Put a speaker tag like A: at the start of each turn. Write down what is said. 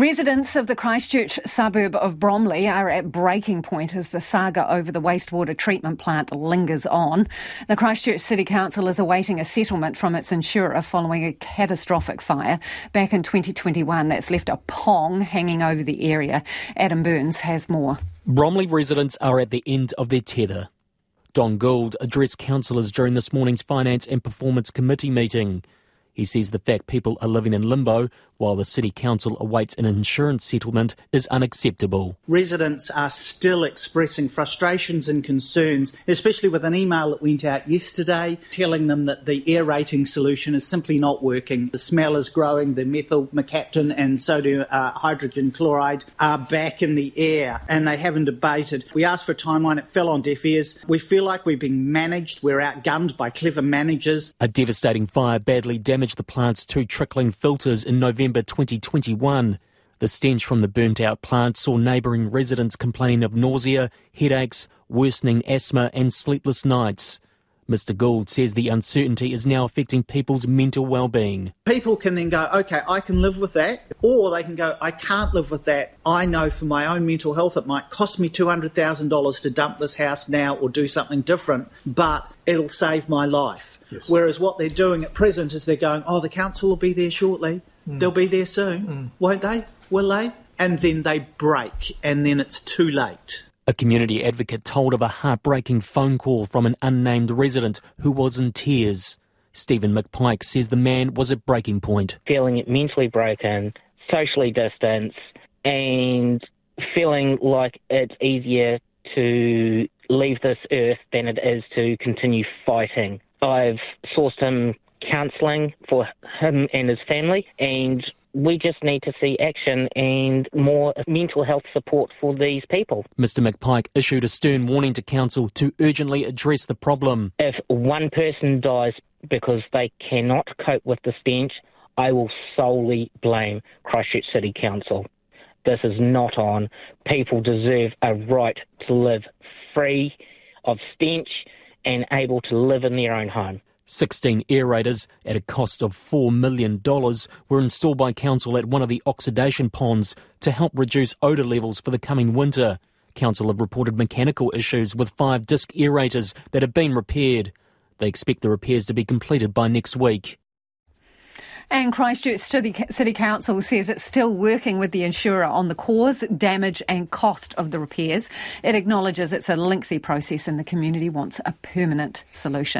A: Residents of the Christchurch suburb of Bromley are at breaking point as the saga over the wastewater treatment plant lingers on. The Christchurch City Council is awaiting a settlement from its insurer following a catastrophic fire back in 2021 that's left a pong hanging over the area. Adam Burns has more.
B: Bromley residents are at the end of their tether. Don Gould addressed councillors during this morning's Finance and Performance Committee meeting. He says the fact people are living in limbo while the City Council awaits an insurance settlement is unacceptable.
C: Residents are still expressing frustrations and concerns, especially with an email that went out yesterday telling them that the aerating solution is simply not working. The smell is growing, the methyl mercaptan and sodium uh, hydrogen chloride are back in the air and they haven't abated. We asked for a timeline, it fell on deaf ears. We feel like we're being managed, we're outgunned by clever managers.
B: A devastating fire badly damaged the plant's two trickling filters in November 2021. The stench from the burnt out plant saw neighbouring residents complain of nausea, headaches, worsening asthma, and sleepless nights. Mr. Gould says the uncertainty is now affecting people's mental well-being.
C: People can then go, okay, I can live with that, or they can go, I can't live with that. I know for my own mental health it might cost me $200,000 to dump this house now or do something different, but it'll save my life. Yes. Whereas what they're doing at present is they're going, oh, the council will be there shortly. Mm. They'll be there soon, mm. won't they? Will they? And then they break, and then it's too late.
B: A community advocate told of a heartbreaking phone call from an unnamed resident who was in tears. Stephen McPike says the man was at breaking point.
D: Feeling mentally broken, socially distanced, and feeling like it's easier to leave this earth than it is to continue fighting. I've sourced him counselling for him and his family, and we just need to see action and more mental health support for these people.
B: Mr McPike issued a stern warning to Council to urgently address the problem.
D: If one person dies because they cannot cope with the stench, I will solely blame Christchurch City Council. This is not on. People deserve a right to live free of stench and able to live in their own home.
B: 16 aerators at a cost of $4 million were installed by Council at one of the oxidation ponds to help reduce odour levels for the coming winter. Council have reported mechanical issues with five disc aerators that have been repaired. They expect the repairs to be completed by next week.
A: And Christchurch City Council says it's still working with the insurer on the cause, damage, and cost of the repairs. It acknowledges it's a lengthy process and the community wants a permanent solution.